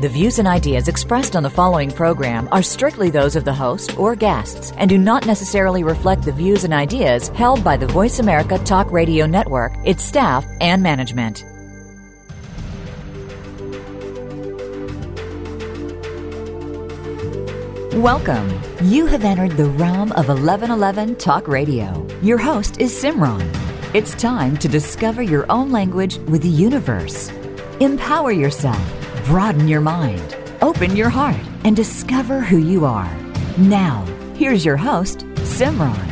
The views and ideas expressed on the following program are strictly those of the host or guests and do not necessarily reflect the views and ideas held by the Voice America Talk Radio Network, its staff, and management. Welcome. You have entered the realm of 1111 Talk Radio. Your host is Simran. It's time to discover your own language with the universe. Empower yourself, broaden your mind, open your heart, and discover who you are. Now, here's your host, Simran.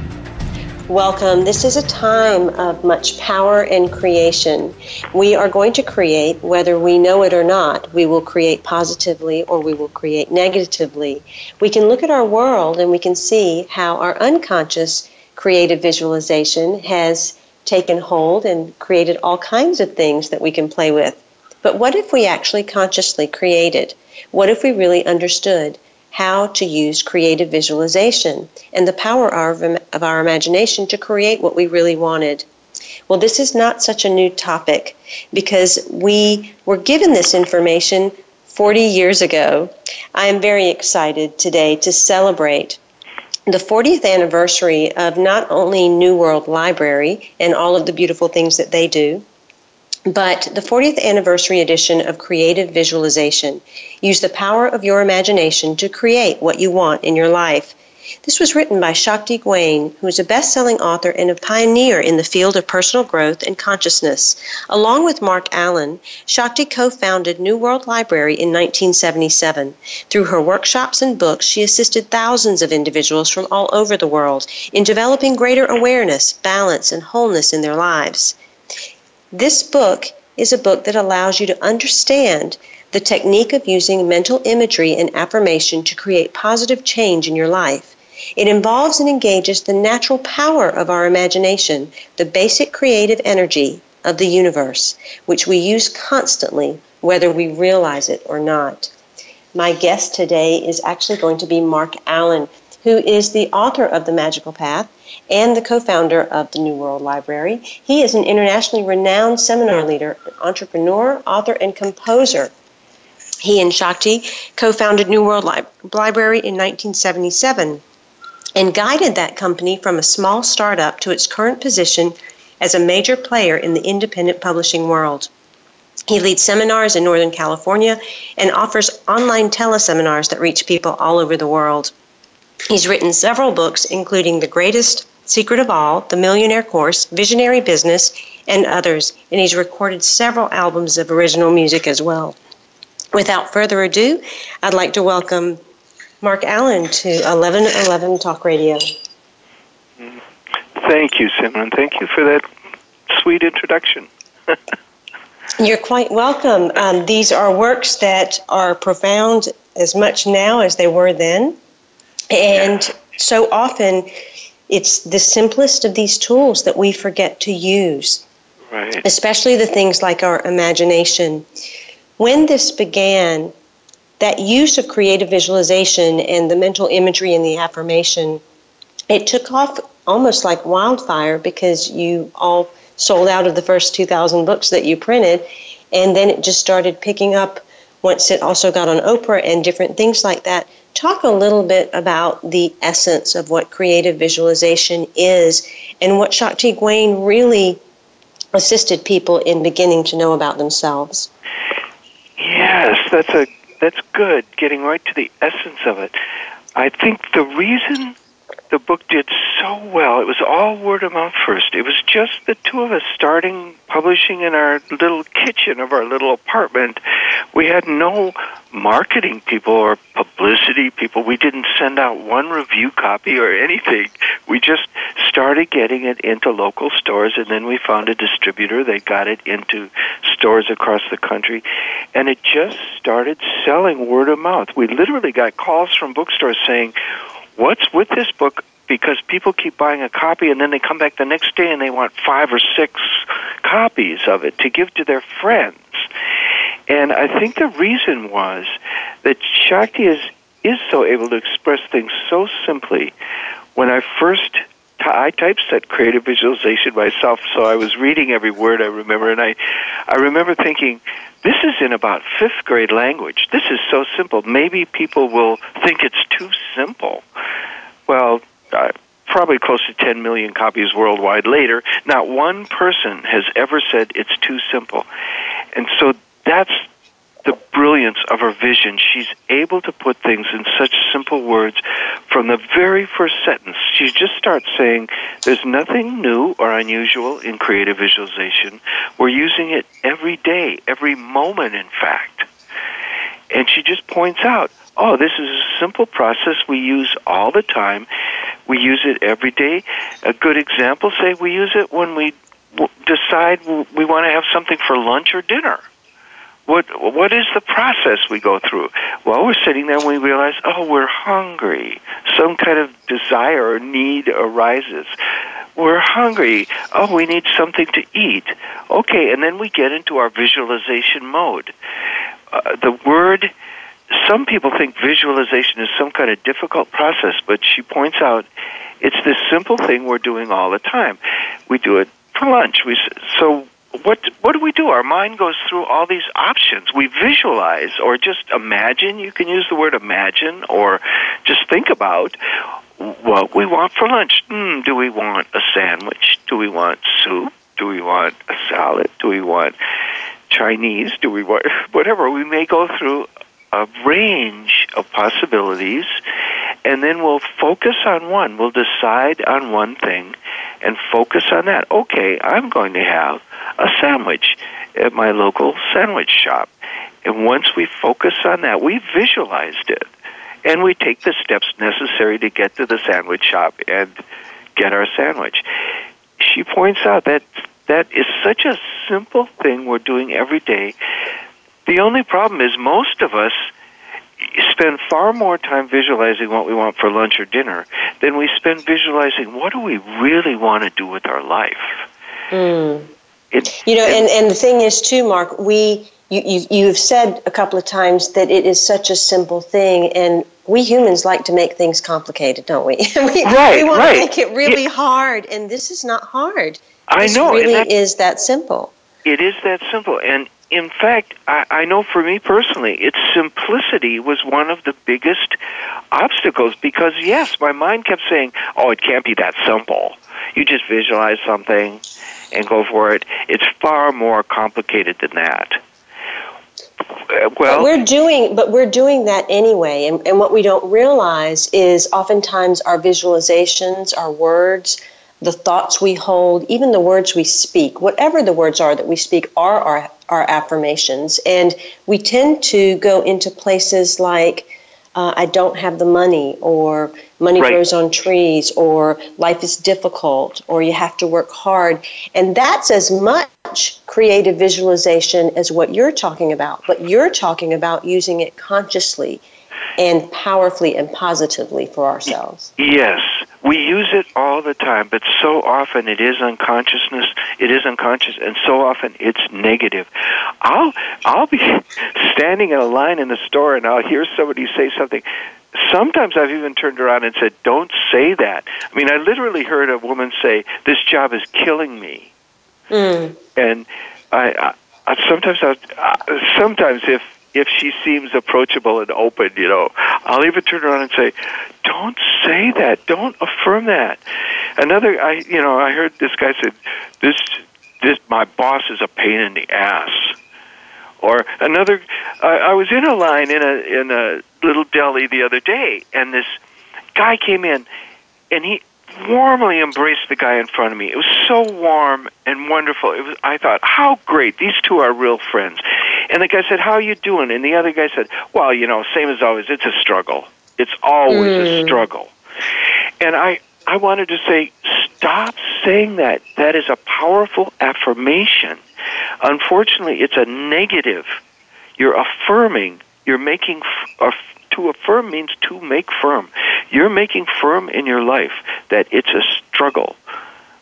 Welcome. This is a time of much power and creation. We are going to create, whether we know it or not. We will create positively or we will create negatively. We can look at our world and we can see how our unconscious creative visualization has taken hold and created all kinds of things that we can play with. But what if we actually consciously created? What if we really understood? how to use creative visualization and the power of, our imagination to create what we really wanted. Well, this is not such a new topic because we were given this information 40 years ago. I am very excited today to celebrate the 40th anniversary of not only New World Library and all of the beautiful things that they do, but the 40th anniversary edition of Creative Visualization. Use the power of your imagination to create what you want in your life. This was written by Shakti Gawain, who is a best selling author and a pioneer in the field of personal growth and consciousness. Along with Marc Allen, Shakti co founded New World Library in 1977. Through her workshops and books, she assisted thousands of individuals from all over the world in developing greater awareness, balance, and wholeness in their lives. This book is a book that allows you to understand the technique of using mental imagery and affirmation to create positive change in your life. It involves and engages the natural power of our imagination, the basic creative energy of the universe, which we use constantly, whether we realize it or not. My guest today is actually going to be Marc Allen, who is the author of The Magical Path and the co founder of the New World Library. He is an internationally renowned seminar leader, entrepreneur, author, and composer. He and Shakti co founded New World Li- Library in 1977 and guided that company from a small startup to its current position as a major player in the independent publishing world. He leads seminars in Northern California and offers online teleseminars that reach people all over the world. He's written several books, including The Greatest Secret of All, The Millionaire Course, Visionary Business, and others, and he's recorded several albums of original music as well. Without further ado, I'd like to welcome Marc Allen to 1111 Talk Radio. Thank you, Simran. Thank you for that sweet introduction. You're quite welcome. Um, these are works that are profound as much now as they were then. And yeah. so often, it's the simplest of these tools that we forget to use, right. especially the things like our imagination. When this began, that use of creative visualization and the mental imagery and the affirmation, it took off almost like wildfire because you all sold out of the first 2,000 books that you printed, and then it just started picking up once it also got on Oprah and different things like that talk a little bit about the essence of what creative visualization is and what Shakti Gawain really assisted people in beginning to know about themselves. Yes, that's a that's good. Getting right to the essence of it. I think the reason the book did so well. It was all word of mouth first. It was just the two of us starting publishing in our little kitchen of our little apartment. We had no marketing people or publicity people. We didn't send out one review copy or anything. We just started getting it into local stores and then we found a distributor that got it into stores across the country and it just started selling word of mouth. We literally got calls from bookstores saying, what's with this book? because people keep buying a copy and then they come back the next day and they want five or six copies of it to give to their friends. And I think the reason was that Shakti is is so able to express things so simply. When I first I typeset creative visualization myself, so I was reading every word I remember, and I, I remember thinking, this is in about fifth grade language. This is so simple. Maybe people will think it's too simple. Well, uh, probably close to 10 million copies worldwide later, not one person has ever said it's too simple. And so that's the brilliance of her vision. She's able to put things in such simple words from the very first sentence. She just starts saying, There's nothing new or unusual in creative visualization. We're using it every day, every moment, in fact. And she just points out, Oh, this is a simple process we use all the time. We use it every day. A good example, say, we use it when we decide we want to have something for lunch or dinner what what is the process we go through? Well, we're sitting there and we realize, oh, we're hungry. Some kind of desire or need arises. We're hungry. Oh, we need something to eat. Okay, and then we get into our visualization mode. Uh, the word some people think visualization is some kind of difficult process, but she points out it's this simple thing we're doing all the time. We do it for lunch. We so what what do we do? Our mind goes through all these options. We visualize or just imagine. You can use the word imagine or just think about what we want for lunch. Mm, do we want a sandwich? Do we want soup? Do we want a salad? Do we want Chinese? Do we want whatever? We may go through a range of possibilities and then we'll focus on one. We'll decide on one thing and focus on that. Okay, I'm going to have a sandwich at my local sandwich shop. And once we focus on that, we visualized it. And we take the steps necessary to get to the sandwich shop and get our sandwich. She points out that that is such a simple thing we're doing every day. The only problem is most of us spend far more time visualizing what we want for lunch or dinner than we spend visualizing what do we really want to do with our life. Mm. It, you know, it, and, and the thing is too, Marc, we you, you you've said a couple of times that it is such a simple thing, and we humans like to make things complicated, don't we? we right, we want right. to make it really yeah. hard, and this is not hard. I this know. really that, is that simple. It is that simple, and in fact, I, I know for me personally, its simplicity was one of the biggest obstacles because, yes, my mind kept saying, oh, it can't be that simple. You just visualize something and go for it. It's far more complicated than that. Uh, well, but we're doing, but we're doing that anyway. And, and what we don't realize is oftentimes our visualizations, our words, the thoughts we hold, even the words we speak, whatever the words are that we speak, are our, our affirmations. And we tend to go into places like, uh, I don't have the money, or money right. grows on trees, or life is difficult, or you have to work hard. And that's as much creative visualization as what you're talking about. But you're talking about using it consciously and powerfully and positively for ourselves. Yes, we use it all the time, but so often it is unconsciousness. It is unconscious, and so often it's negative. I'll I'll be standing in a line in the store, and I'll hear somebody say something. Sometimes I've even turned around and said, "Don't say that." I mean, I literally heard a woman say, "This job is killing me," mm. and I, I sometimes I, sometimes if if she seems approachable and open, you know, I'll even turn around and say, "Don't say that. Don't affirm that." Another, I, you know, I heard this guy said, "This, this, my boss is a pain in the ass." Or another, I, I was in a line in a in a little deli the other day, and this guy came in, and he warmly embraced the guy in front of me. It was so warm and wonderful. It was I thought, how great. These two are real friends. And the guy said, "How are you doing?" And the other guy said, "Well, you know, same as always. It's a struggle. It's always mm. a struggle." And I I wanted to say, stop saying that. That is a powerful affirmation. Unfortunately, it's a negative. You're affirming. You're making f- to affirm means to make firm. you're making firm in your life that it's a struggle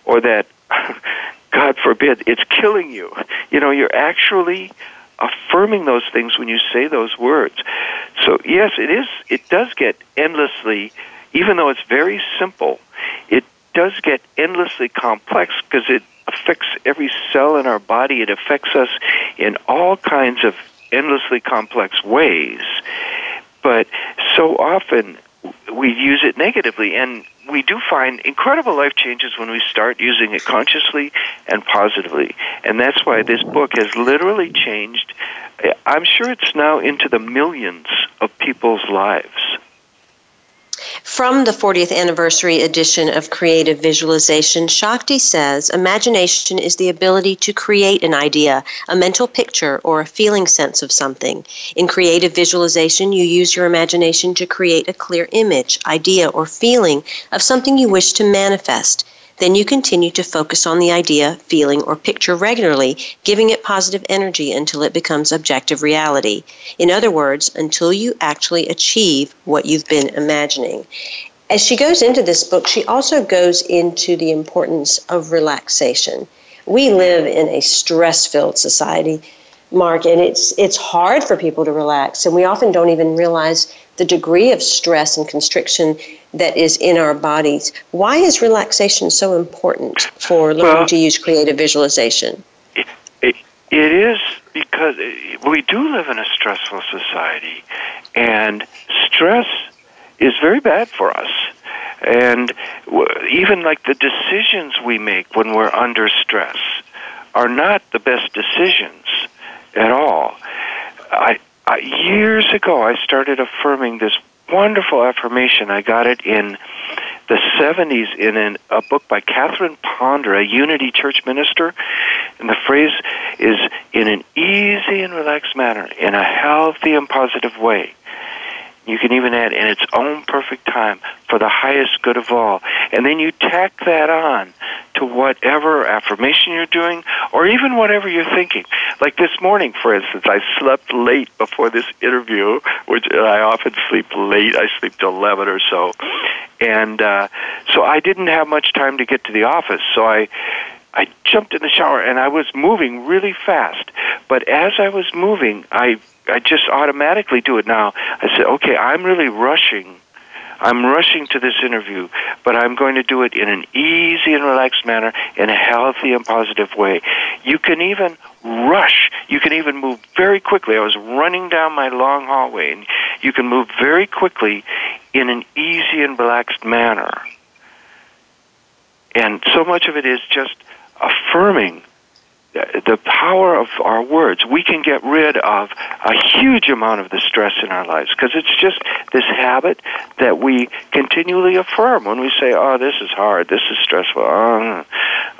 or that, God forbid, it's killing you. You know, you're actually affirming those things when you say those words. So yes, it is. It does get endlessly, even though it's very simple. It does get endlessly complex because it affects every cell in our body. It affects us in all kinds of endlessly complex ways. But so often we use it negatively, and we do find incredible life changes when we start using it consciously and positively. And that's why this book has literally changed. I'm sure it's now into the millions of people's lives. From the 40th anniversary edition of Creative Visualization, Shakti says imagination is the ability to create an idea, a mental picture, or a feeling sense of something. In creative visualization, you use your imagination to create a clear image, idea, or feeling of something you wish to manifest. Then you continue to focus on the idea, feeling, or picture regularly, giving it positive energy until it becomes objective reality. In other words, until you actually achieve what you've been imagining. As she goes into this book, she also goes into the importance of relaxation. We live in a stress filled society, Marc, and it's, it's hard for people to relax, and we often don't even realize the degree of stress and constriction that is in our bodies. Why is relaxation so important for learning well, to use creative visualization? It, it, it is because we do live in a stressful society, and stress is very bad for us. And even like the decisions we make when we're under stress are not the best decisions at all. I, I years ago I started affirming this wonderful affirmation. I got it in the 70s in an, a book by Catherine Ponder, a Unity Church minister. And the phrase is in an easy and relaxed manner, in a healthy and positive way. You can even add in its own perfect time for the highest good of all. And then you tack that on to whatever affirmation you're doing or even whatever you're thinking. Like this morning, for instance, I slept late before this interview, which I often sleep late. I sleep till 11 or so. And uh, so I didn't have much time to get to the office. So I I jumped in the shower and I was moving really fast. But as I was moving, I I just automatically do it now. I said, okay, I'm really rushing. I'm rushing to this interview, but I'm going to do it in an easy and relaxed manner, in a healthy and positive way. You can even rush. You can even move very quickly. I was running down my long hallway, and you can move very quickly in an easy and relaxed manner. And so much of it is just affirming the power of our words, we can get rid of a huge amount of the stress in our lives because it's just this habit that we continually affirm when we say, "Oh, this is hard. This is stressful. Oh,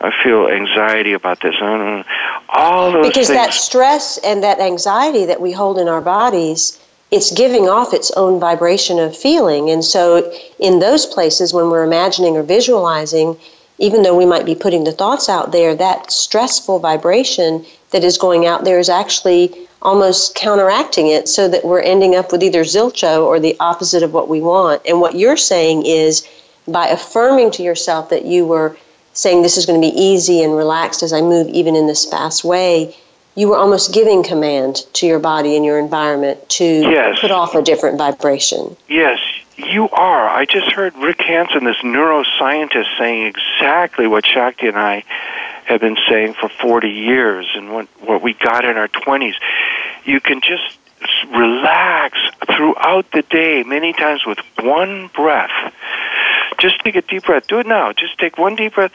I feel anxiety about this." Oh, all those because things. that stress and that anxiety that we hold in our bodies it's giving off its own vibration of feeling. And so, in those places, when we're imagining or visualizing, even though we might be putting the thoughts out there, that stressful vibration that is going out there is actually almost counteracting it so that we're ending up with either zilcho or the opposite of what we want. And what you're saying is by affirming to yourself that you were saying this is going to be easy and relaxed as I move even in this fast way, you were almost giving command to your body and your environment to yes. put off a different vibration. Yes, you are. I just heard Rick Hanson, this neuroscientist, saying exactly what Shakti and I have been saying for 40 years and what, what we got in our 20s. You can just relax throughout the day, many times with one breath. Just take a deep breath. Do it now. Just take one deep breath.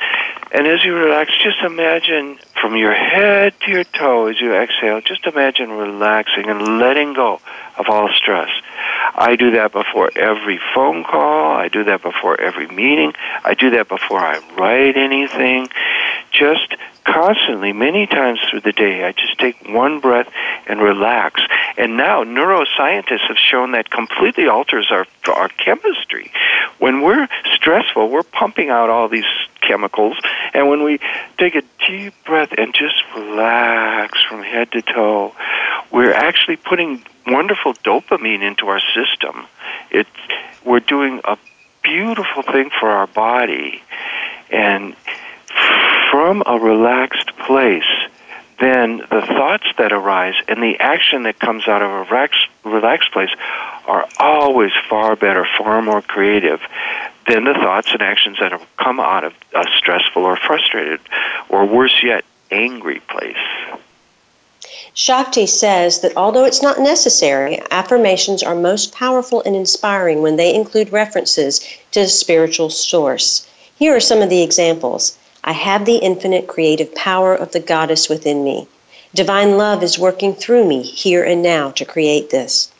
And as you relax, just imagine from your head to your toe as you exhale, just imagine relaxing and letting go of all stress. I do that before every phone call. I do that before every meeting. I do that before I write anything. Just constantly, many times through the day, I just take one breath and relax. And now neuroscientists have shown that completely alters our, our chemistry. When we're stressful, we're pumping out all these chemicals. And when we take a deep breath and just relax from head to toe, we're actually putting wonderful dopamine into our system. It, we're doing a beautiful thing for our body. And from a relaxed place, then the thoughts that arise and the action that comes out of a relaxed, place are always far better, far more creative than the thoughts and actions that come out of a stressful or frustrated, or worse yet, angry place. Shakti says that although it's not necessary, affirmations are most powerful and inspiring when they include references to a spiritual source. Here are some of the examples. I have the infinite creative power of the goddess within me. Divine love is working through me here and now to create this.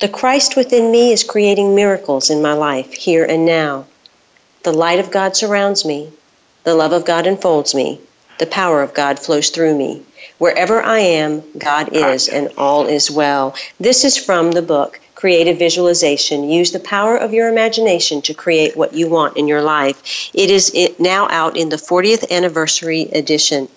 The Christ within me is creating miracles in my life here and now. The light of God surrounds me. The love of God enfolds me. The power of God flows through me. Wherever I am, God is, and all is well. This is from the book creative visualization. Use the power of your imagination to create what you want in your life. It is now out in the 40th anniversary edition.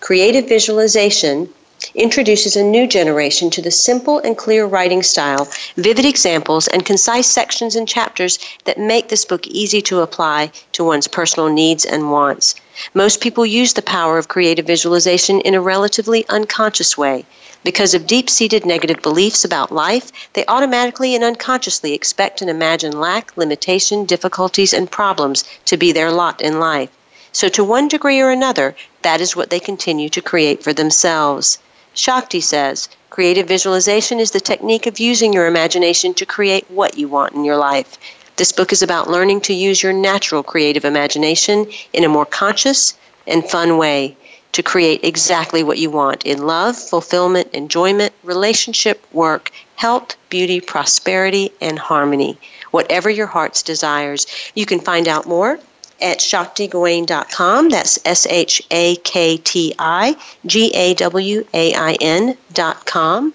Creative visualization introduces a new generation to the simple and clear writing style, vivid examples, and concise sections and chapters that make this book easy to apply to one's personal needs and wants. Most people use the power of creative visualization in a relatively unconscious way. Because of deep seated negative beliefs about life, they automatically and unconsciously expect and imagine lack, limitation, difficulties, and problems to be their lot in life. So, to one degree or another, that is what they continue to create for themselves. Shakti says creative visualization is the technique of using your imagination to create what you want in your life. This book is about learning to use your natural creative imagination in a more conscious and fun way to create exactly what you want in love, fulfillment, enjoyment, relationship, work, health, beauty, prosperity, and harmony. Whatever your heart's desires. You can find out more at shaktigawain.com. That's S H A K T I G A W A I N.com.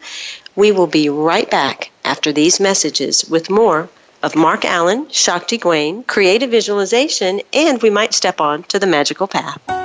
We will be right back after these messages with more of Marc Allen, Shakti Gawain, creative visualization, and we might step on to the magical path.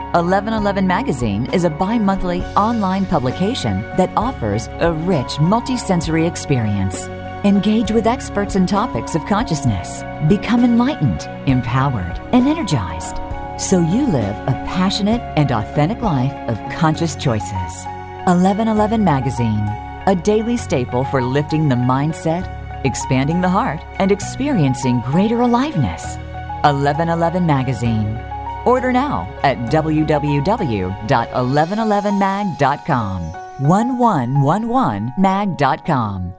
1111 Magazine is a bi monthly online publication that offers a rich multisensory experience. Engage with experts and topics of consciousness. Become enlightened, empowered, and energized so you live a passionate and authentic life of conscious choices. 1111 Magazine, a daily staple for lifting the mindset, expanding the heart, and experiencing greater aliveness. 1111 Magazine. Order now at www.1111mag.com. 1111mag.com.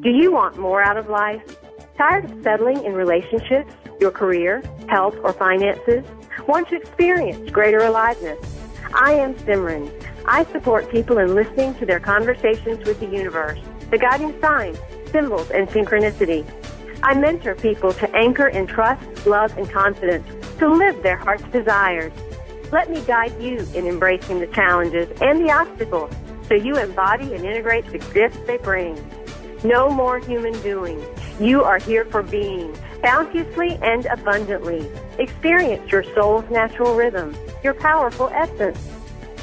Do you want more out of life? Tired of settling in relationships, your career, health, or finances? Want to experience greater aliveness? I am Simran. I support people in listening to their conversations with the universe, the guiding signs, symbols, and synchronicity. I mentor people to anchor in trust, love, and confidence to live their heart's desires. Let me guide you in embracing the challenges and the obstacles so you embody and integrate the gifts they bring. No more human doing. You are here for being, bounteously and abundantly. Experience your soul's natural rhythm, your powerful essence.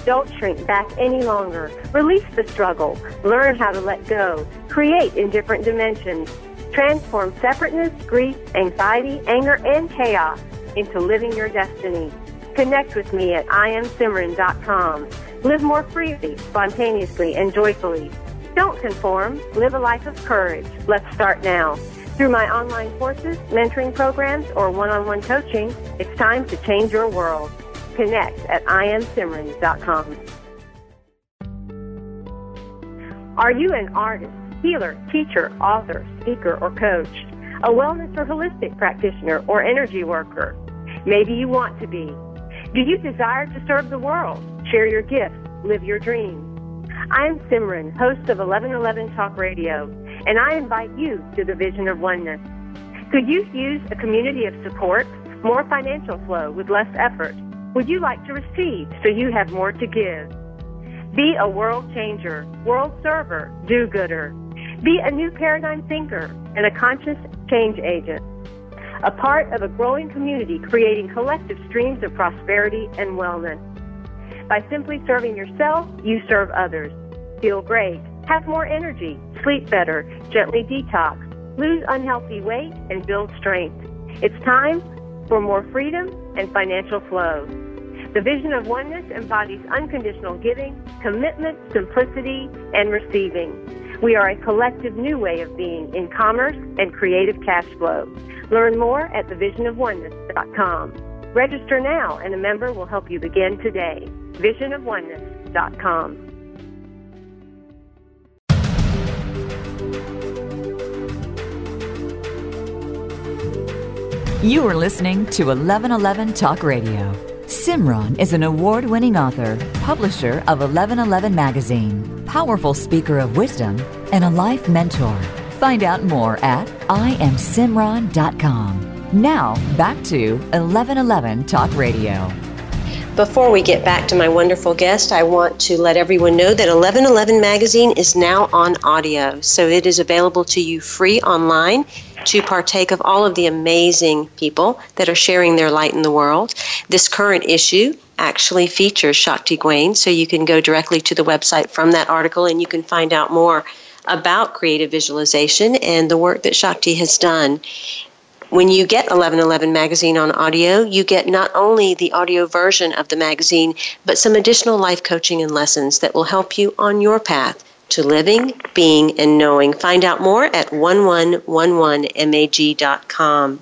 Don't shrink back any longer. Release the struggle. Learn how to let go. Create in different dimensions. Transform separateness, grief, anxiety, anger, and chaos into living your destiny. Connect with me at iamsimran.com. Live more freely, spontaneously, and joyfully. Don't conform. Live a life of courage. Let's start now. Through my online courses, mentoring programs, or one-on-one coaching, it's time to change your world. Connect at iamsimran.com. Are you an artist, healer, teacher, author, speaker, or coach? A wellness or holistic practitioner or energy worker? Maybe you want to be. Do you desire to serve the world, share your gifts, live your dreams? I am Simran, host of 1111 Talk Radio. and I invite you to the vision of oneness. Could you use a community of support, more financial flow with less effort? Would you like to receive so you have more to give? Be a world changer, world server, do gooder. Be a new paradigm thinker and a conscious change agent. A part of a growing community creating collective streams of prosperity and wellness. By simply serving yourself, you serve others. Feel great, have more energy, sleep better, gently detox, lose unhealthy weight, and build strength. It's time for more freedom and financial flow. The vision of oneness embodies unconditional giving, commitment, simplicity, and receiving. We are a collective new way of being in commerce and creative cash flow. Learn more at thevisionofoneness.com. Register now and a member will help you begin today. Visionofoneness.com. You are listening to 1111 Talk Radio. Simran is an award winning author, publisher of 1111 Magazine, powerful speaker of wisdom, and a life mentor. Find out more at IamSimran.com. Now, back to 1111 Talk Radio. Before we get back to my wonderful guest, I want to let everyone know that 1111 Magazine is now on audio. So it is available to you free online to partake of all of the amazing people that are sharing their light in the world. This current issue actually features Shakti Gawain, so you can go directly to the website from that article and you can find out more about creative visualization and the work that Shakti has done. When you get 1111 magazine on audio, you get not only the audio version of the magazine, but some additional life coaching and lessons that will help you on your path to living, being, and knowing. Find out more at 1111mag.com.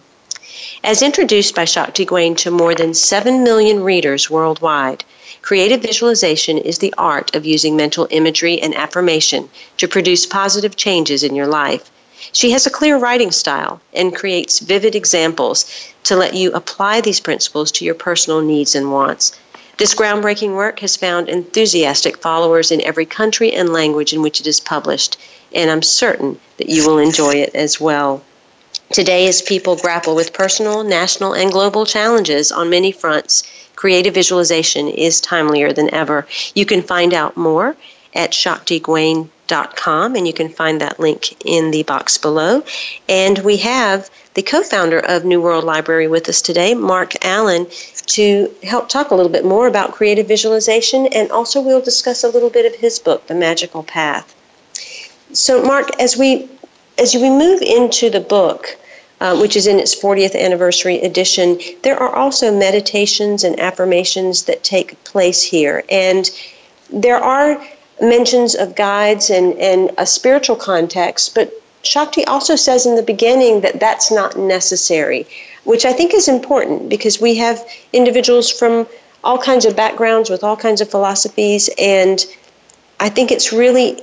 As introduced by Shakti Gawain to more than 7 million readers worldwide, creative visualization is the art of using mental imagery and affirmation to produce positive changes in your life. She has a clear writing style and creates vivid examples to let you apply these principles to your personal needs and wants. This groundbreaking work has found enthusiastic followers in every country and language in which it is published, and I'm certain that you will enjoy it as well. Today, as people grapple with personal, national, and global challenges on many fronts, creative visualization is timelier than ever. You can find out more at shaktigawain.com, and you can find that link in the box below. And we have the co founder of New World Library with us today, Marc Allen, to help talk a little bit more about creative visualization, and also we'll discuss a little bit of his book, The Magical Path. So, Marc, as we as we move into the book, uh, which is in its 40th anniversary edition, there are also meditations and affirmations that take place here, and there are mentions of guides and, and a spiritual context, but Shakti also says in the beginning that that's not necessary which I think is important because we have individuals from all kinds of backgrounds with all kinds of philosophies, and I think it's really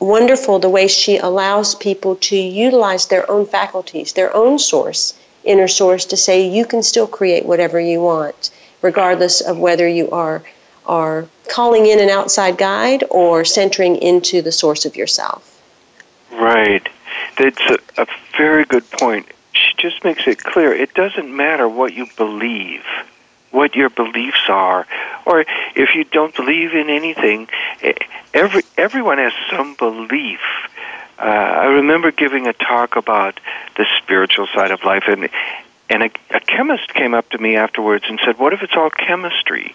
wonderful the way she allows people to utilize their own faculties, their own source, inner source, to say you can still create whatever you want, regardless of whether you are are calling in an outside guide or centering into the source of yourself. Right. That's a, a very good point just makes it clear it doesn't matter what you believe, what your beliefs are, or if you don't believe in anything. Every everyone has some belief. Uh, I remember giving a talk about the spiritual side of life, and and a, a chemist came up to me afterwards and said, "What if it's all chemistry?"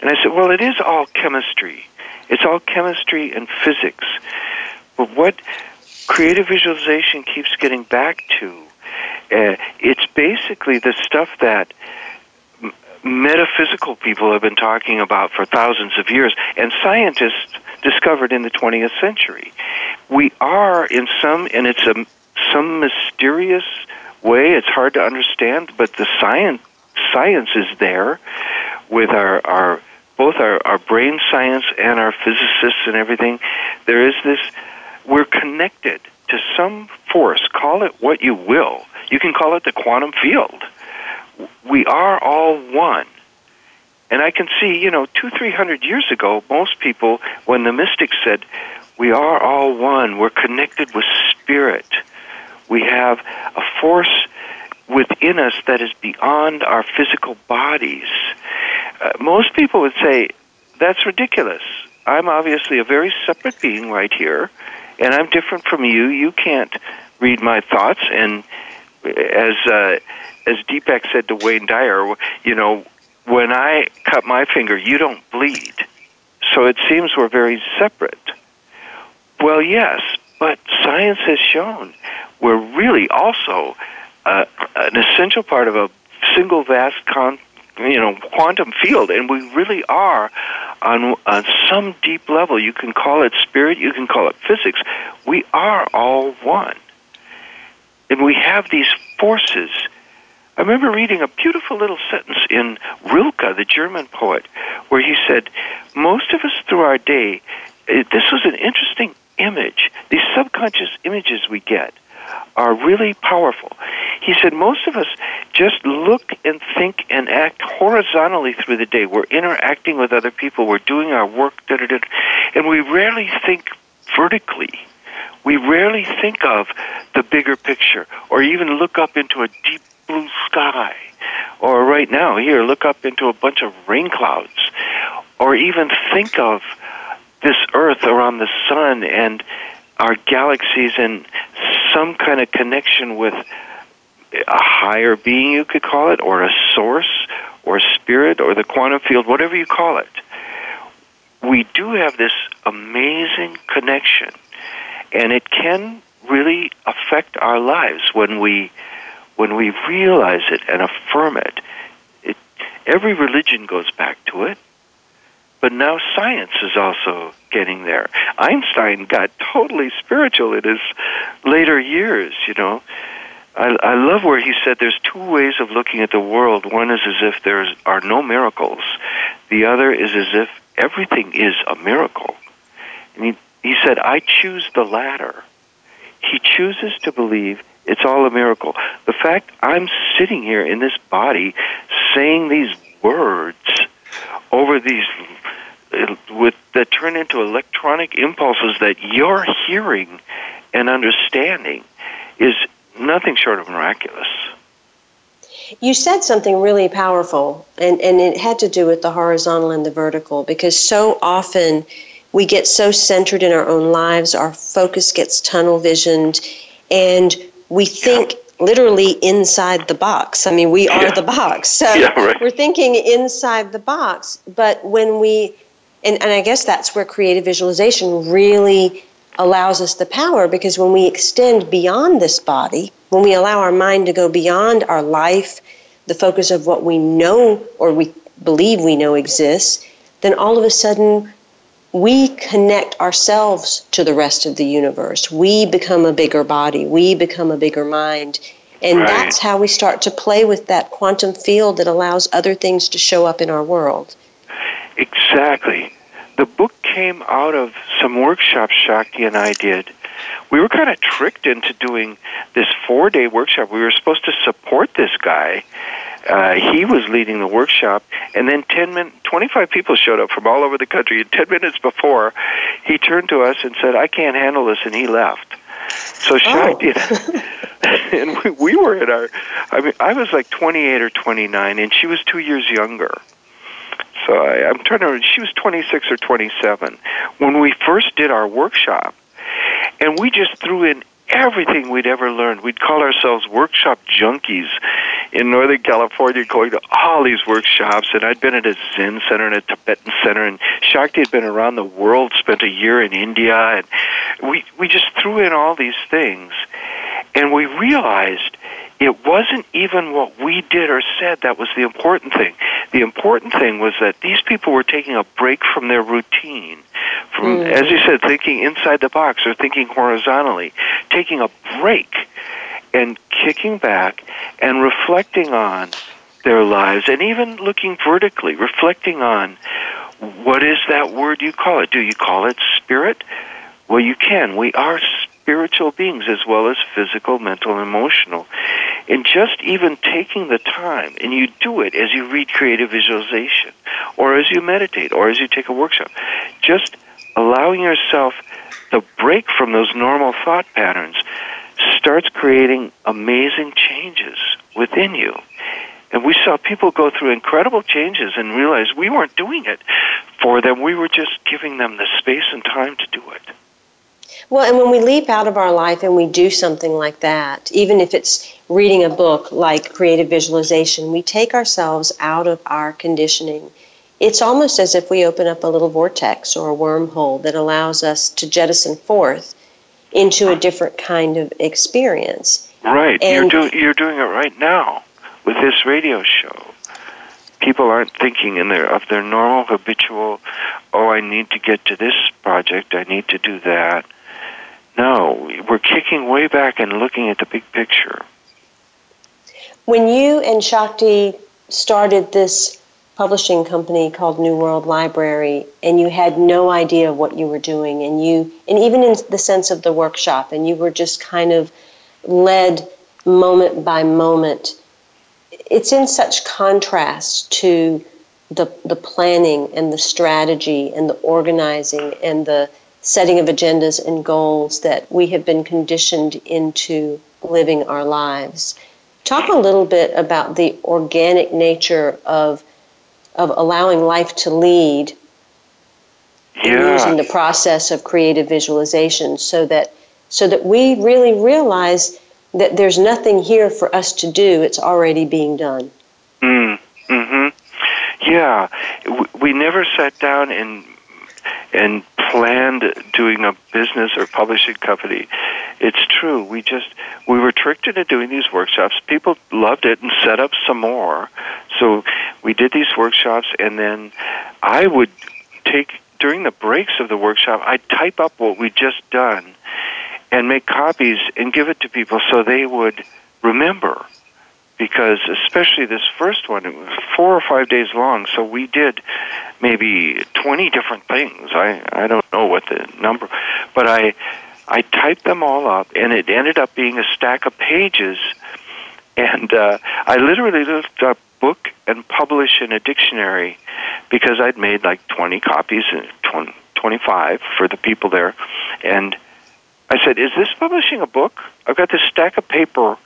And I said, "Well, it is all chemistry. It's all chemistry and physics. But what creative visualization keeps getting back to uh, it's basically the stuff that m- metaphysical people have been talking about for thousands of years, and scientists discovered in the 20th century. We are in some, and it's a some mysterious way. It's hard to understand, but the science science is there with our our both our, our brain science and our physicists and everything. There is this. We're connected to some force. Call it what you will you can call it the quantum field. We are all one. And I can see, you know, two, three hundred years ago, most people, when the mystics said, We are all one. We're connected with spirit. We have a force within us that is beyond our physical bodies. Uh, most people would say, that's ridiculous. I'm obviously a very separate being right here, and I'm different from you. You can't read my thoughts. And as uh, as Deepak said to Wayne Dyer, you know, when I cut my finger, you don't bleed. So it seems we're very separate. Well, yes, but science has shown we're really also uh, an essential part of a single vast con- you know quantum field. And we really are on on some deep level. You can call it spirit. You can call it physics. We are all one and we have these forces I remember reading a beautiful little sentence in Rilke, the German poet, where he said, Most of us through our day, eh, this was an interesting image. These subconscious images we get are really powerful. He said most of us just look and think and act horizontally through the day. We're interacting with other people, we're doing our work, and we rarely think vertically. We rarely think of the bigger picture or even look up into a deep blue sky. Or right now, here, look up into a bunch of rain clouds. Or even think of this earth around the sun and our galaxies and some kind of connection with a higher being, you could call it, or a source, or spirit, or the quantum field, whatever you call it. We do have this amazing connection, and it can really affect our lives when we when we realize it and affirm it. it every religion goes back to it. But now science is also getting there. Einstein got totally spiritual in his later years, you know. I, I love where he said there's two ways of looking at the world. One is as if there are no miracles. The other is as if everything is a miracle. And he, he said, I choose the latter. He chooses to believe it's all a miracle. The fact I'm sitting here in this body saying these words over these uh, with that turn into electronic impulses that you're hearing and understanding is nothing short of miraculous. You said something really powerful, and, and it had to do with the horizontal and the vertical, because so often we get so centered in our own lives, our focus gets tunnel visioned, and we think yeah literally inside the box. I mean, we are yeah. the box. So yeah, right. we're thinking inside the box. But when we, and, and I guess that's where creative visualization really allows us the power because when we extend beyond this body, when we allow our mind to go beyond our life, the focus of what we know or we believe we know exists, then all of a sudden we connect ourselves to the rest of the universe. We become a bigger body. We become a bigger mind. And right. that's how we start to play with that quantum field that allows other things to show up in our world. Exactly. The book came out of some workshops Shakti and I did. We were kind of tricked into doing this four day workshop. We were supposed to support this guy uh, he was leading the workshop, and then 10 min- 25 people showed up from all over the country. And 10 minutes before, he turned to us and said, I can't handle this, and he left. So Shakti oh. and we, we were at our, I mean, I was like 28 or 29, and she was two years younger. So I, I'm trying to remember, she was 26 or 27 when we first did our workshop. And we just threw in everything we'd ever learned. We'd call ourselves workshop junkies in Northern California, going to all these workshops. And I'd been at a Zen center and a Tibetan center, and Shakti had been around the world, spent a year in India, and we we just threw in all these things, and we realized it wasn't even what we did or said that was the important thing. The important thing was that these people were taking a break from their routine, from, mm. as you said, thinking inside the box or thinking horizontally, taking a break and kicking back and reflecting on their lives and even looking vertically, reflecting on what is that word you call it? Do you call it spirit? Well, you can. We are spiritual beings as well as physical, mental, and emotional. And just even taking the time, and you do it as you read creative visualization, or as you meditate, or as you take a workshop, just allowing yourself the break from those normal thought patterns starts creating amazing changes within you. And we saw people go through incredible changes and realize we weren't doing it for them. We were just giving them the space and time to do it. Well, and when we leap out of our life and we do something like that, even if it's reading a book like creative visualization, we take ourselves out of our conditioning. It's almost as if we open up a little vortex or a wormhole that allows us to jettison forth into a different kind of experience. Right. And you're, do- you're doing it right now with this radio show. People aren't thinking in their of their normal habitual, oh, I need to get to this project, I need to do that. No, we're kicking way back and looking at the big picture. When you and Shakti started this publishing company called New World Library, and you had no idea what you were doing, and you, and even in the sense of the workshop, and you were just kind of led moment by moment it's in such contrast to the the planning and the strategy and the organizing and the setting of agendas and goals that we have been conditioned into living our lives. Talk a little bit about the organic nature of of allowing life to lead yeah. using the process of creative visualization so that so that we really realize that there's nothing here for us to do, it's already being done. Mm, mm-hmm. Yeah, we never sat down and and planned doing a business or publishing company. It's true. We just we were tricked into doing these workshops. People loved it and set up some more. So we did these workshops, and then I would take during the breaks of the workshop. I'd type up what we'd just done and make copies and give it to people so they would remember. Because especially this first one, it was four or five days long, so we did maybe twenty different things. I I don't know what the number, but I I typed them all up, and it ended up being a stack of pages. And uh, I literally looked up book and publish in a dictionary because I'd made like 20 copies, 20, 25 for the people there. And I said, "Is this publishing a book?" I've got this stack of paper,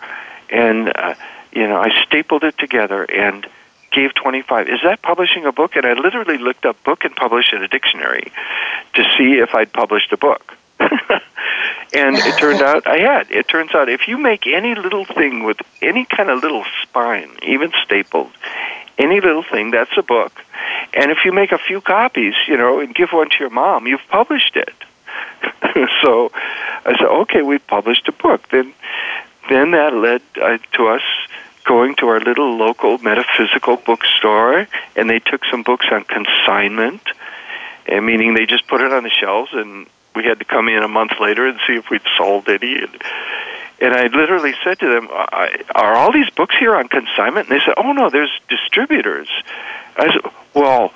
and uh, you know, I stapled it together and gave 25. Is that publishing a book? And I literally looked up book and publish in a dictionary to see if I'd published a book. and it turned out I had. It turns out if you make any little thing with any kind of little spine, even stapled, any little thing, that's a book. And if you make a few copies, you know, and give one to your mom, you've published it. so I said, okay, we've published a book. Then, then that led uh, to us going to our little local metaphysical bookstore, and they took some books on consignment, and meaning they just put it on the shelves, and we had to come in a month later and see if we'd sold any. And, and I literally said to them, "Are all these books here on consignment?" And they said, "Oh no, there's distributors." I said, "Well."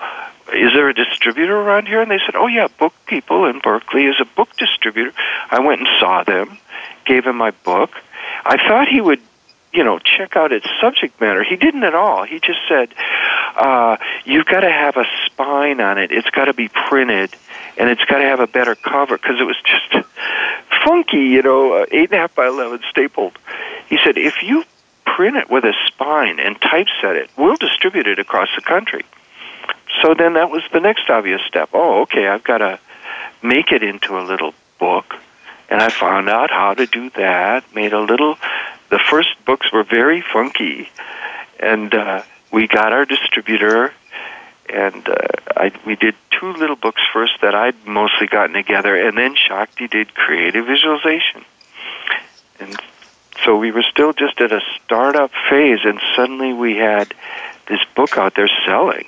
is there a distributor around here? And they said, oh, yeah, Book People in Berkeley is a book distributor. I went and saw them, gave him my book. I thought he would, you know, check out its subject matter. He didn't at all. He just said, uh, you've got to have a spine on it. It's got to be printed, and it's got to have a better cover because it was just funky, you know, uh, eight and a half by eleven stapled. He said, if you print it with a spine and typeset it, we'll distribute it across the country so then that was the next obvious step. Oh, okay, I've got to make it into a little book. And I found out how to do that. Made a little. The first books were very funky, and uh, we got our distributor, and uh, I, we did two little books first that I'd mostly gotten together, and then Shakti did creative visualization, and so we were still just at a startup phase, and suddenly we had this book out there selling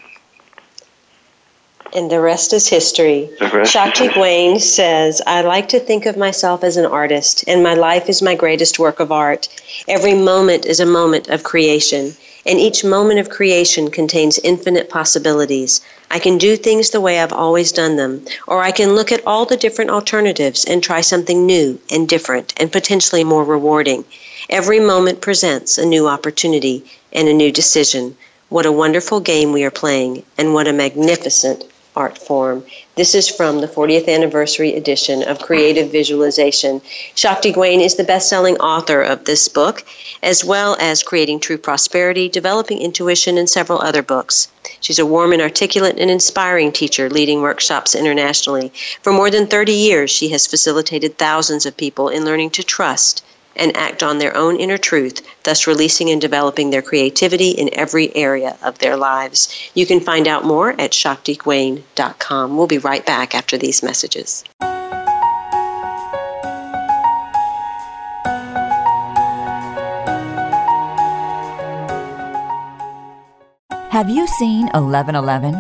and the rest is history. Shakti is says, I like to think of myself as an artist, and my life is my greatest work of art. Every moment is a moment of creation, and each moment of creation contains infinite possibilities. I can do things the way I've always done them, or I can look at all the different alternatives and try something new and different and potentially more rewarding. Every moment presents a new opportunity and a new decision. What a wonderful game we are playing, and what a magnificent art form. This is from the 40th anniversary edition of Creative Visualization. Shakti Gawain is the best selling author of this book, as well as Creating True Prosperity, Developing Intuition, and several other books. She's a warm and articulate and inspiring teacher, leading workshops internationally. For more than 30 years, she has facilitated thousands of people in learning to trust and act on their own inner truth, thus releasing and developing their creativity in every area of their lives. You can find out more at shaktigawain.com. We'll be right back after these messages. Have you seen 1111?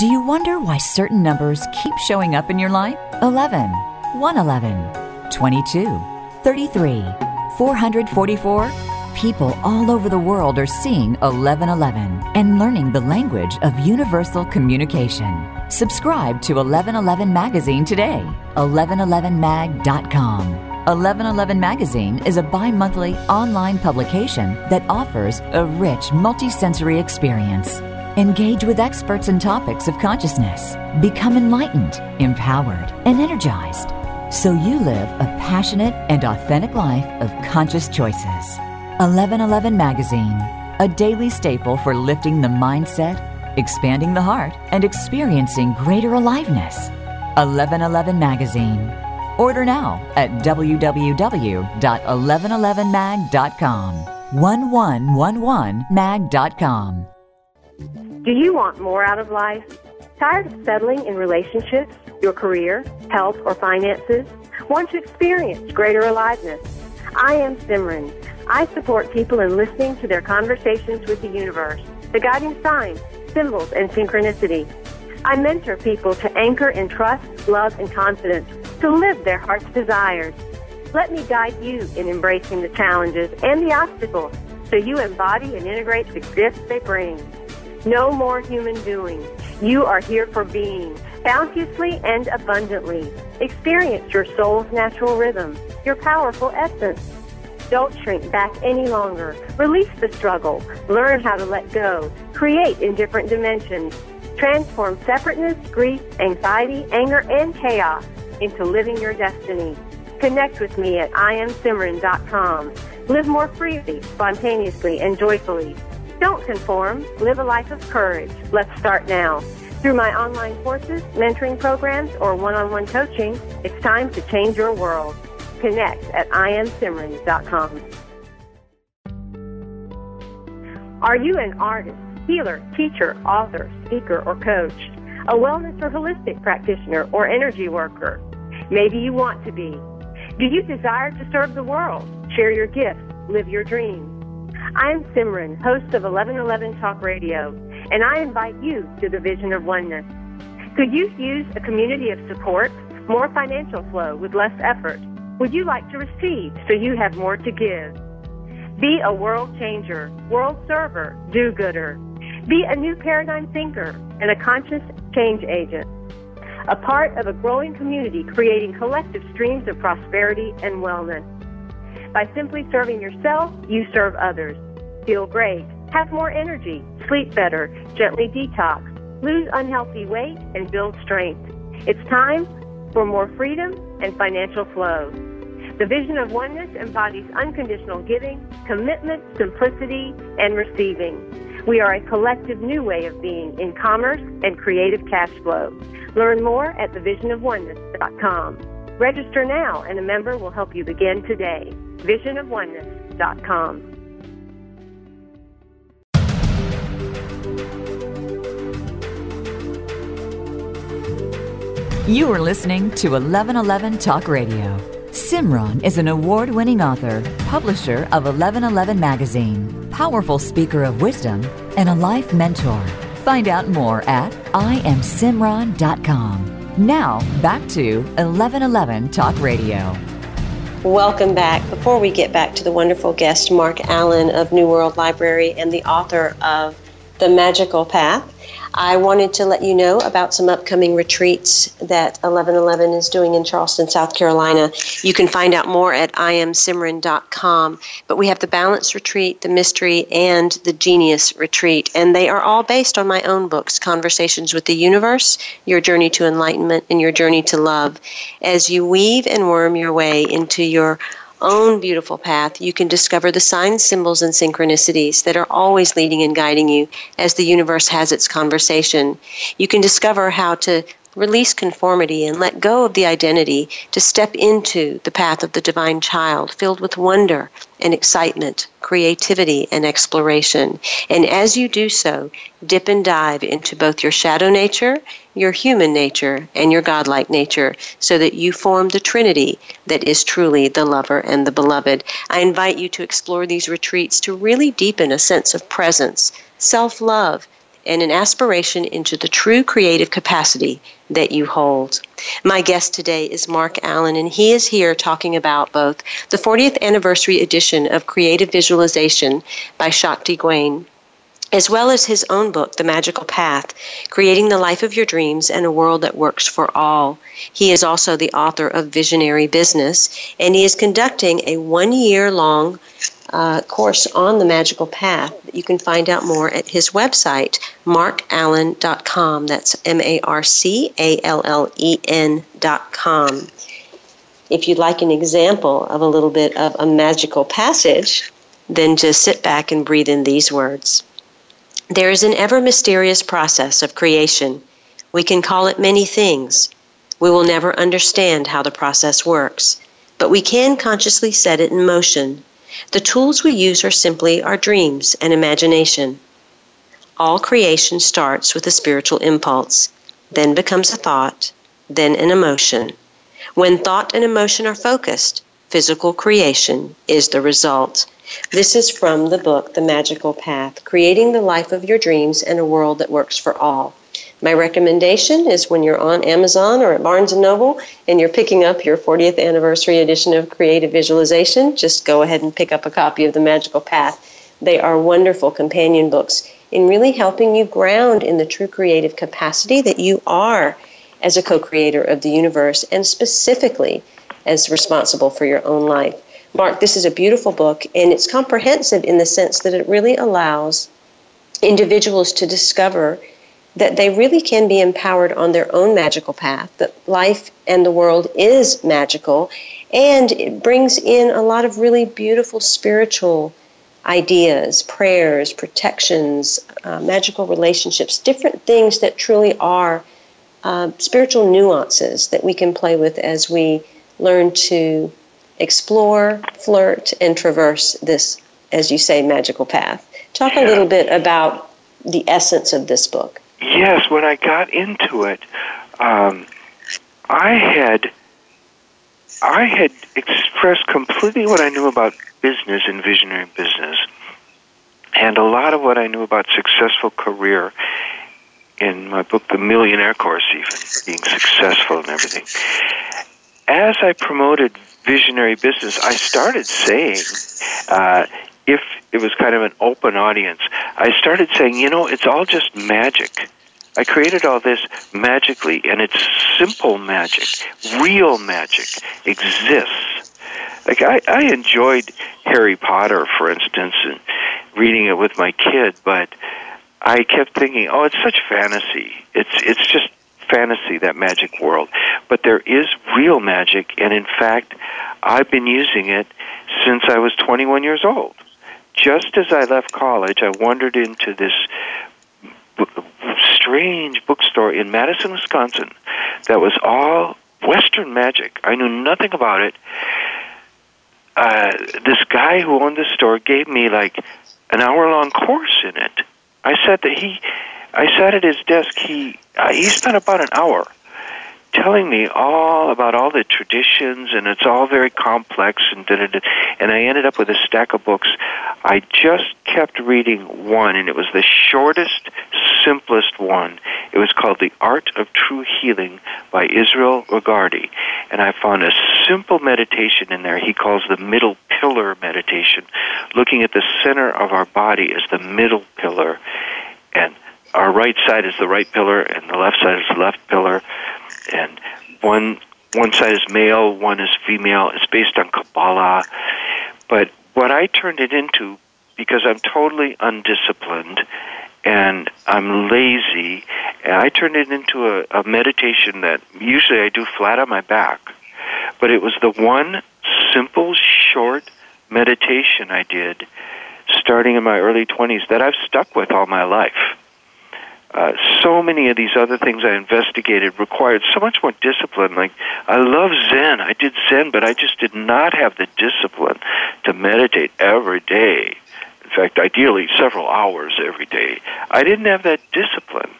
Do you wonder why certain numbers keep showing up in your life? 11, 111, 22, 33. 444? People all over the world are seeing 1111 and learning the language of universal communication. Subscribe to 1111 Magazine today. 1111mag.com. 1111 Magazine is a bi monthly online publication that offers a rich multisensory experience. Engage with experts and topics of consciousness. Become enlightened, empowered, and energized so you live a passionate and authentic life of conscious choices. 1111 Magazine, a daily staple for lifting the mindset, expanding the heart, and experiencing greater aliveness. 1111 Magazine. Order now at www.1111mag.com. 1111mag.com. Do you want more out of life? Tired of settling in relationships? Your career, health, or finances? Want to experience greater aliveness? I am Simran. I support people in listening to their conversations with the universe, the guiding signs, symbols, and synchronicity. I mentor people to anchor in trust, love, and confidence to live their heart's desires. Let me guide you in embracing the challenges and the obstacles so you embody and integrate the gifts they bring. No more human doing. You are here for being bounteously and abundantly. Experience your soul's natural rhythm, your powerful essence. Don't shrink back any longer. Release the struggle. Learn how to let go. Create in different dimensions. Transform separateness, grief, anxiety, anger, and chaos into living your destiny. Connect with me at iamsimran.com. Live more freely, spontaneously, and joyfully. Don't conform. Live a life of courage. Let's start now. Through my online courses, mentoring programs, or one-on-one coaching, it's time to change your world. Connect at iamsimran.com. Are you an artist, healer, teacher, author, speaker, or coach? A wellness or holistic practitioner or energy worker? Maybe you want to be. Do you desire to serve the world, share your gifts, live your dreams? I am Simran, host of 1111 Talk Radio and I invite you to the vision of oneness. Could you use a community of support, more financial flow with less effort? Would you like to receive so you have more to give? Be a world changer, world server, do-gooder. Be a new paradigm thinker and a conscious change agent. A part of a growing community creating collective streams of prosperity and wellness. By simply serving yourself, you serve others. Feel great have more energy, sleep better, gently detox, lose unhealthy weight, and build strength. It's time for more freedom and financial flow. The vision of oneness embodies unconditional giving, commitment, simplicity, and receiving. We are a collective new way of being in commerce and creative cash flow. Learn more at thevisionofoneness.com. Register now and a member will help you begin today. Visionofoneness.com. You are listening to 1111 Talk Radio. Simran is an award winning author, publisher of 1111 Magazine, powerful speaker of wisdom, and a life mentor. Find out more at iamsimran.com. Now, back to 1111 Talk Radio. Welcome back. Before we get back to the wonderful guest, Marc Allen of New World Library and the author of The Magical Path, I wanted to let you know about some upcoming retreats that 1111 is doing in Charleston, South Carolina. You can find out more at iamsimran.com. But we have the Balance Retreat, the Mystery, and the Genius Retreat, and they are all based on my own books Conversations with the Universe, Your Journey to Enlightenment, and Your Journey to Love. As you weave and worm your way into your own beautiful path, you can discover the signs, symbols, and synchronicities that are always leading and guiding you as the universe has its conversation. You can discover how to release conformity and let go of the identity to step into the path of the divine child filled with wonder and excitement, creativity and exploration. And as you do so, dip and dive into both your shadow nature, your human nature, and your godlike nature so that you form the trinity that is truly the lover and the beloved. I invite you to explore these retreats to really deepen a sense of presence, self love, and an aspiration into the true creative capacity that you hold. My guest today is Marc Allen, and he is here talking about both the 40th anniversary edition of Creative Visualization by Shakti Gawain, as well as his own book, The Magical Path Creating the Life of Your Dreams and a World That Works for All. He is also the author of Visionary Business, and he is conducting a one year long uh, course on the magical path. You can find out more at his website, marcallen.com. That's M A R C A L L E N.com. If you'd like an example of a little bit of a magical passage, then just sit back and breathe in these words. There is an ever mysterious process of creation. We can call it many things. We will never understand how the process works, but we can consciously set it in motion the tools we use are simply our dreams and imagination. All creation starts with a spiritual impulse, then becomes a thought, then an emotion. When thought and emotion are focused, physical creation is the result. This is from the book The Magical Path Creating the Life of Your Dreams and a World That Works for All. My recommendation is when you're on Amazon or at Barnes & Noble and you're picking up your 40th anniversary edition of Creative Visualization, just go ahead and pick up a copy of The Magical Path. They are wonderful companion books in really helping you ground in the true creative capacity that you are as a co-creator of the universe and specifically as responsible for your own life. Marc, this is a beautiful book and it's comprehensive in the sense that it really allows individuals to discover that they really can be empowered on their own magical path, that life and the world is magical, and it brings in a lot of really beautiful spiritual ideas, prayers, protections, uh, magical relationships, different things that truly are uh, spiritual nuances that we can play with as we learn to explore, flirt, and traverse this, as you say, magical path. Talk a little bit about the essence of this book. Yes, when I got into it, um, I had I had expressed completely what I knew about business and visionary business, and a lot of what I knew about successful career in my book, The Millionaire Course, even being successful and everything. As I promoted visionary business, I started saying, uh, if it was kind of an open audience, I started saying, you know, it's all just magic. I created all this magically, and it's simple magic, real magic exists. Like I, I enjoyed Harry Potter, for instance, and reading it with my kid, but I kept thinking, oh, it's such fantasy. It's it's just fantasy that magic world. But there is real magic, and in fact, I've been using it since I was 21 years old. Just as I left college, I wandered into this strange bookstore in Madison, Wisconsin that was all Western magic. I knew nothing about it. Uh, this guy who owned the store gave me like an hour long course in it. I said that he, I sat at his desk. He uh, he spent about an hour telling me all about all the traditions, and it's all very complex. And da, da, da. and I ended up with a stack of books. I just kept reading one, and it was the shortest, simplest one. It was called The Art of True Healing by Israel Regardie, and I found a simple meditation in there. He calls the middle pillar meditation, looking at the center of our body as the middle pillar, and our right side is the right pillar, and the left side is the left pillar, and one one side is male, one is female. It's based on Kabbalah, but what I turned it into because I'm totally undisciplined and I'm lazy, and I turned it into a, a meditation that usually I do flat on my back, but it was the one simple, short meditation I did starting in my early 20s that I've stuck with all my life. Uh, so many of these other things I investigated required so much more discipline. Like, I love Zen. I did Zen, but I just did not have the discipline to meditate every day. In fact, ideally, several hours every day. I didn't have that discipline.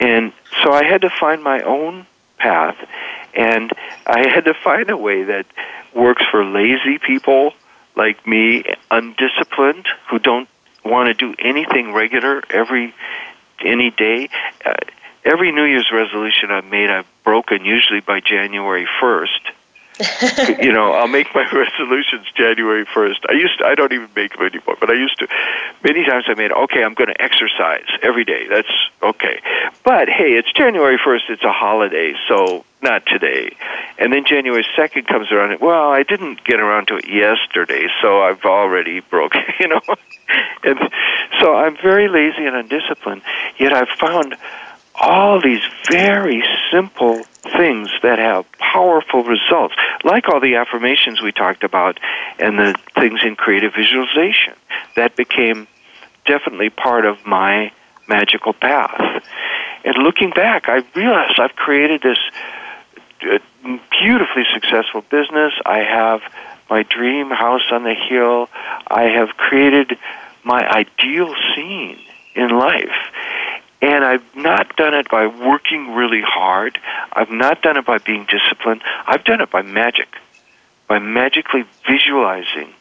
And so I had to find my own path, and I had to find a way that works for lazy people like me, undisciplined, who don't want to do anything regular every any day. Uh, every New Year's resolution I've made, I've broken usually by January first. you know, I'll make my resolutions January first. I used to, I don't even make them anymore, but I used to. Many times I made, okay, I'm going to exercise every day. That's okay. But hey, it's January first. It's a holiday, so not today. And then January second comes around. And, well, I didn't get around to it yesterday, so I've already broke. You know, and so I'm very lazy and undisciplined. Yet I've found all these very simple things that have powerful results, like all the affirmations we talked about and the things in creative visualization. That became definitely part of my magical path. And looking back, I realized I've created this uh, beautifully successful business. I have my dream house on the hill. I have created my ideal scene in life. And I've not done it by working really hard. I've not done it by being disciplined. I've done it by magic, by magically visualizing.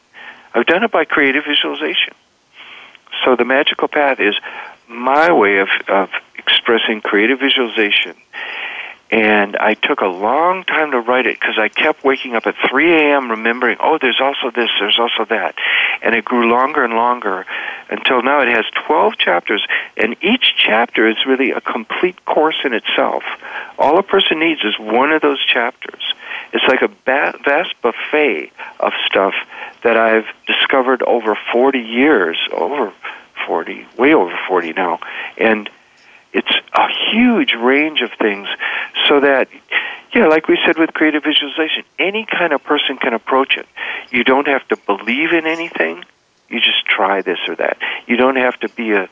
I've done it by creative visualization. So the magical path is my way of, of expressing creative visualization and I took a long time to write it because I kept waking up at 3 a.m. remembering, oh, there's also this, there's also that. And it grew longer and longer until now it has 12 chapters, and each chapter is really a complete course in itself. All a person needs is one of those chapters. It's like a vast buffet of stuff that I've discovered over 40 years, over 40, way over 40 now. And it's a huge range of things so that yeah like we said with creative visualization any kind of person can approach it. You don't have to believe in anything. You just try this or that. You don't have to be a,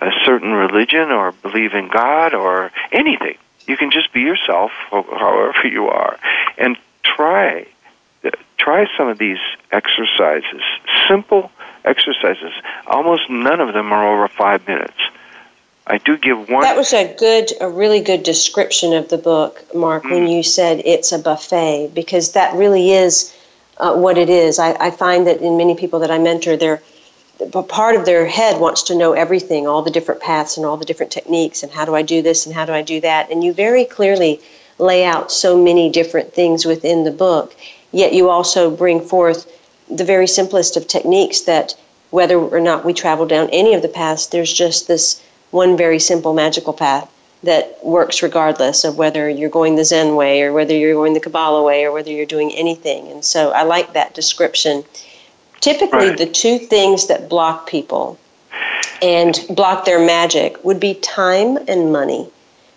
a certain religion or believe in god or anything. You can just be yourself however you are and try try some of these exercises simple exercises. Almost none of them are over five minutes I do give one. That was a good, a really good description of the book, Marc, mm. when you said it's a buffet, because that really is uh, what it is. I, I find that in many people that I mentor, they're part of their head wants to know everything, all the different paths and all the different techniques, and how do I do this and how do I do that. And you very clearly lay out so many different things within the book, yet you also bring forth the very simplest of techniques that whether or not we travel down any of the paths, there's just this one very simple magical path that works regardless of whether you're going the Zen way or whether you're going the Kabbalah way or whether you're doing anything. And so I like that description. Typically, right. the two things that block people and block their magic would be time and money.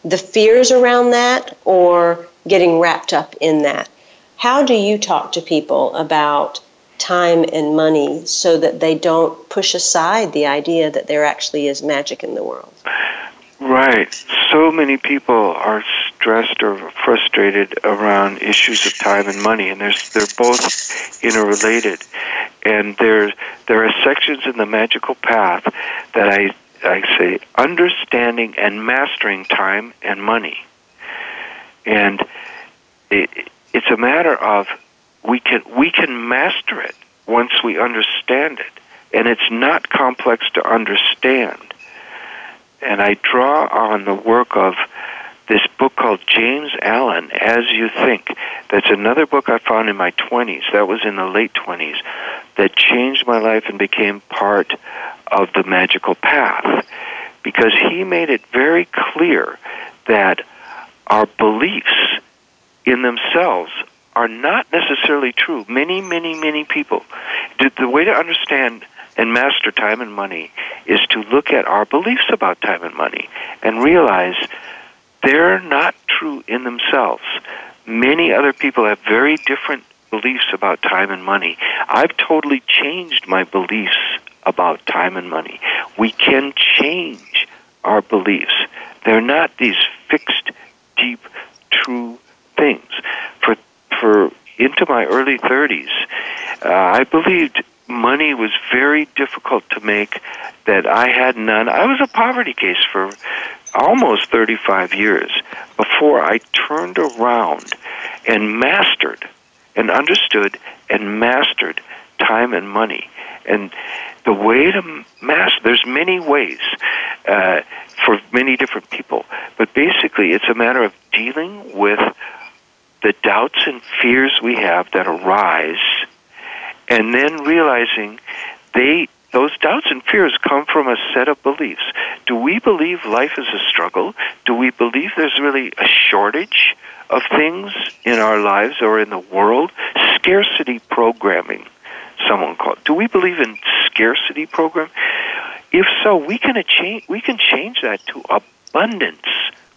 The fears around that or getting wrapped up in that. How do you talk to people about time and money so that they don't push aside the idea that there actually is magic in the world. Right. So many people are stressed or frustrated around issues of time and money, and there's, they're both interrelated. And there, there are sections in the magical path that I, I say understanding and mastering time and money. And it, it's a matter of we can we can master it once we understand it. And it's not complex to understand. And i draw on the work of this book called James Allen As You Think. That's another book I found in my 20s that was in the late 20s that changed my life and became part of the magical path. Because he made it very clear that our beliefs in themselves are not necessarily true. Many, many, many people. The way to understand and master time and money is to look at our beliefs about time and money and realize they're not true in themselves. Many other people have very different beliefs about time and money. I've totally changed my beliefs about time and money. We can change our beliefs. They're not these fixed, deep, true things. For for into my early 30s, uh, I believed money was very difficult to make, that I had none. I was a poverty case for almost 35 years before I turned around and mastered and understood and mastered time and money. And the way to master, there's many ways uh, for many different people, but basically it's a matter of dealing with the doubts and fears we have that arise and then realizing they those doubts and fears come from a set of beliefs. Do we believe life is a struggle? Do we believe there's really a shortage of things in our lives or in the world? Scarcity programming, someone called. Do we believe in scarcity program? If so, we can change. We can change that to abundance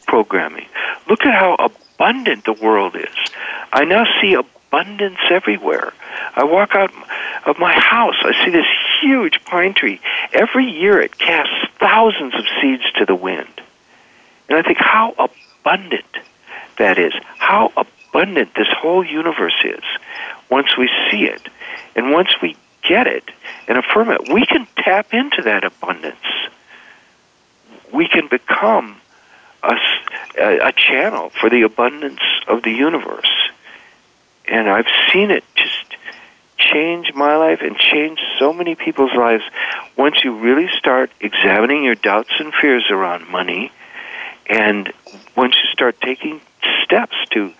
programming. Look at how abundant the world is. I now see abundance everywhere. I walk out of my house, I see this huge pine tree. Every year it casts thousands of seeds to the wind. And I think how abundant that is, how abundant this whole universe is once we see it. And once we get it and affirm it, we can tap into that abundance. We can become a, a, channel for the abundance of the universe. And I've seen it just change my life and change so many people's lives once you really start examining your doubts and fears around money and once you start taking steps to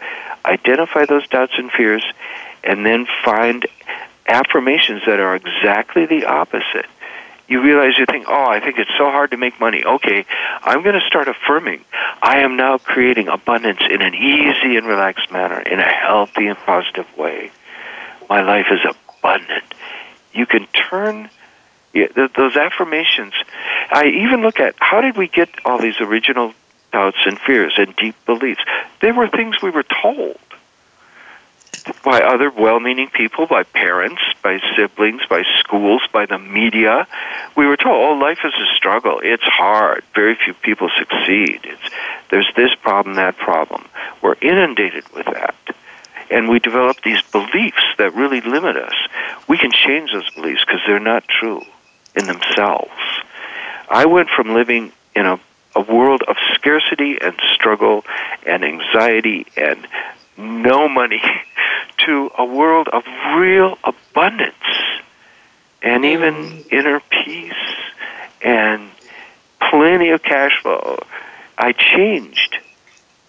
identify those doubts and fears and then find affirmations that are exactly the opposite you realize you think, oh, I think it's so hard to make money. Okay, I'm going to start affirming. I am now creating abundance in an easy and relaxed manner, in a healthy and positive way. My life is abundant. You can turn those affirmations. I even look at how did we get all these original doubts and fears and deep beliefs? They were things we were told by other well meaning people, by parents, by siblings, by schools, by the media. We were told, oh, life is a struggle. It's hard. Very few people succeed. It's, there's this problem, that problem. We're inundated with that. And we develop these beliefs that really limit us. We can change those beliefs because they're not true in themselves. I went from living in a, a world of scarcity and struggle and anxiety and no money to a world of real abundance and even inner peace and plenty of cash flow. I changed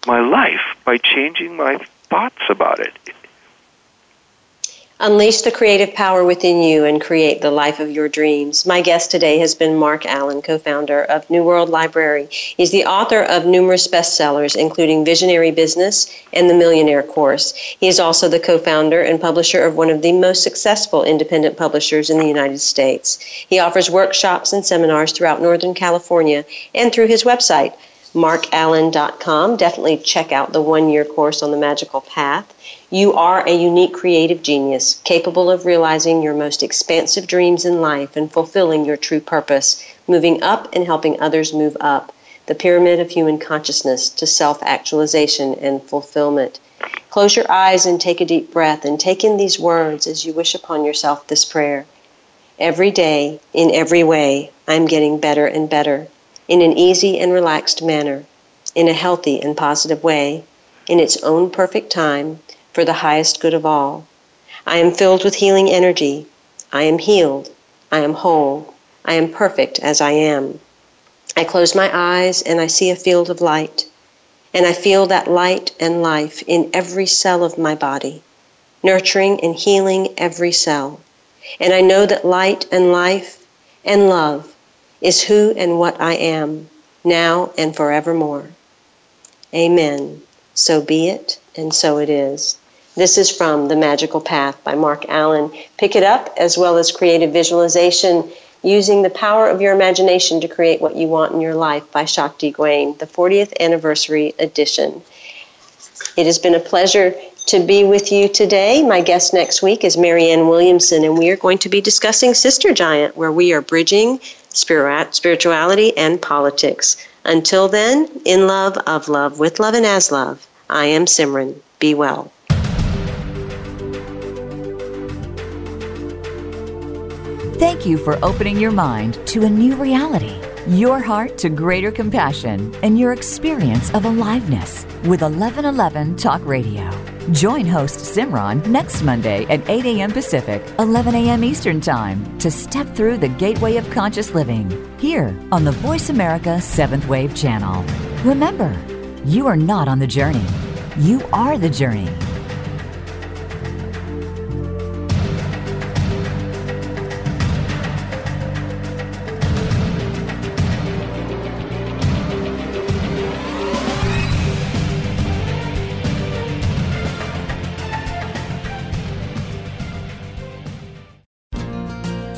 my life by changing my thoughts about it. Unleash the creative power within you and create the life of your dreams. My guest today has been Marc Allen, co founder of New World Library. He's the author of numerous bestsellers, including Visionary Business and The Millionaire Course. He is also the co founder and publisher of one of the most successful independent publishers in the United States. He offers workshops and seminars throughout Northern California and through his website, marcallen.com. Definitely check out the one year course on the magical path. You are a unique creative genius, capable of realizing your most expansive dreams in life and fulfilling your true purpose, moving up and helping others move up. The pyramid of human consciousness to self actualization and fulfillment. Close your eyes and take a deep breath and take in these words as you wish upon yourself this prayer. Every day, in every way, I'm getting better and better, in an easy and relaxed manner, in a healthy and positive way, in its own perfect time for the highest good of all. I am filled with healing energy. I am healed. I am whole. I am perfect as I am. I close my eyes and I see a field of light. And I feel that light and life in every cell of my body, nurturing and healing every cell. And I know that light and life and love is who and what I am, now and forevermore. Amen. So be it, and so it is. This is from The Magical Path by Marc Allen. Pick it up as well as creative visualization using the power of your imagination to create what you want in your life by Shakti Gawain, the 40th anniversary edition. It has been a pleasure to be with you today. My guest next week is Marianne Williamson, and we are going to be discussing Sister Giant, where we are bridging spirituality and politics. Until then, in love, of love, with love, and as love, I am Simran. Be well. Thank you for opening your mind to a new reality, your heart to greater compassion, and your experience of aliveness with 1111 Talk Radio. Join host Simran next Monday at 8 a.m. Pacific, 11 a.m. Eastern Time to step through the gateway of conscious living here on the Voice America 7th Wave channel. Remember, you are not on the journey, you are the journey.